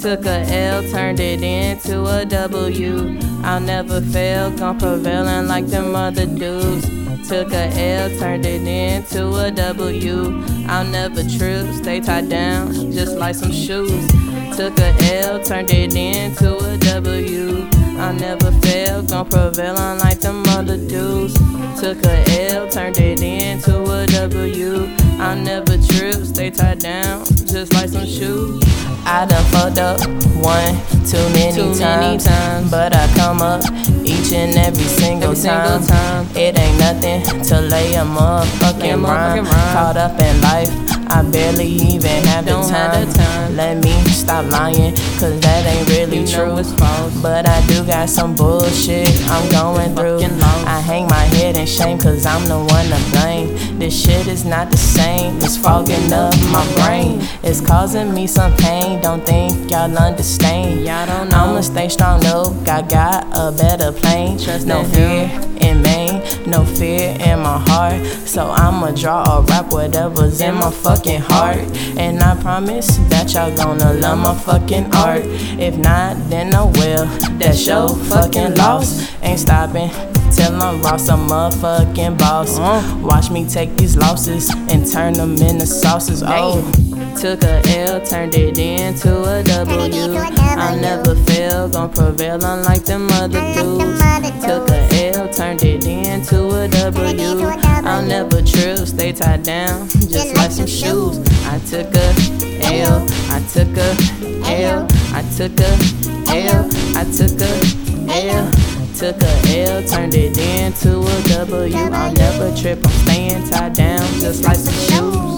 Took a L, turned it into a W. I'll never fail, gon' prevailing like them other dudes. Took a L, turned it into a W. I'll never trip, stay tied down, just like some shoes. Took a L, turned it into a W. I'll never fail, gon' prevail unlike them other dudes. Took a L, turned it into stay tied down, just like some shoes. I done fucked up one too many, too times, many times, but I come up each and every single, every time. single time. It ain't nothing to lay a motherfucking rhyme. Caught up in life, I barely even have the time. Have the time. Let me stop lying, cause that ain't really you true. But I do got some bullshit I'm going through. I hang my head in shame, cause I'm the one to blame. This shit is not the same, it's fogging up my brain. It's causing me some pain, don't think y'all understand. Y'all don't know. I'ma stay strong, no, I got a better plane. Trust no fear in Maine, no fear in my heart. So I'ma draw or rap whatever's in my fucking heart. And I promise that y'all gonna love my fucking art. If not, then I will. That show fucking lost. Ain't stopping till I'm Ross a motherfucking boss. Watch me take these losses and turn them into sauces. Oh, took a L, turned it into a W. I'll never fail, gon' prevail unlike them other dudes. Took a turned it into a W. I'll never trip, stay tied down, just like some shoes. I took a L, I took a L, I took a L, I took a L. Took a L, turned it into a W. I'll never trip, I'm staying tied down, just like some shoes.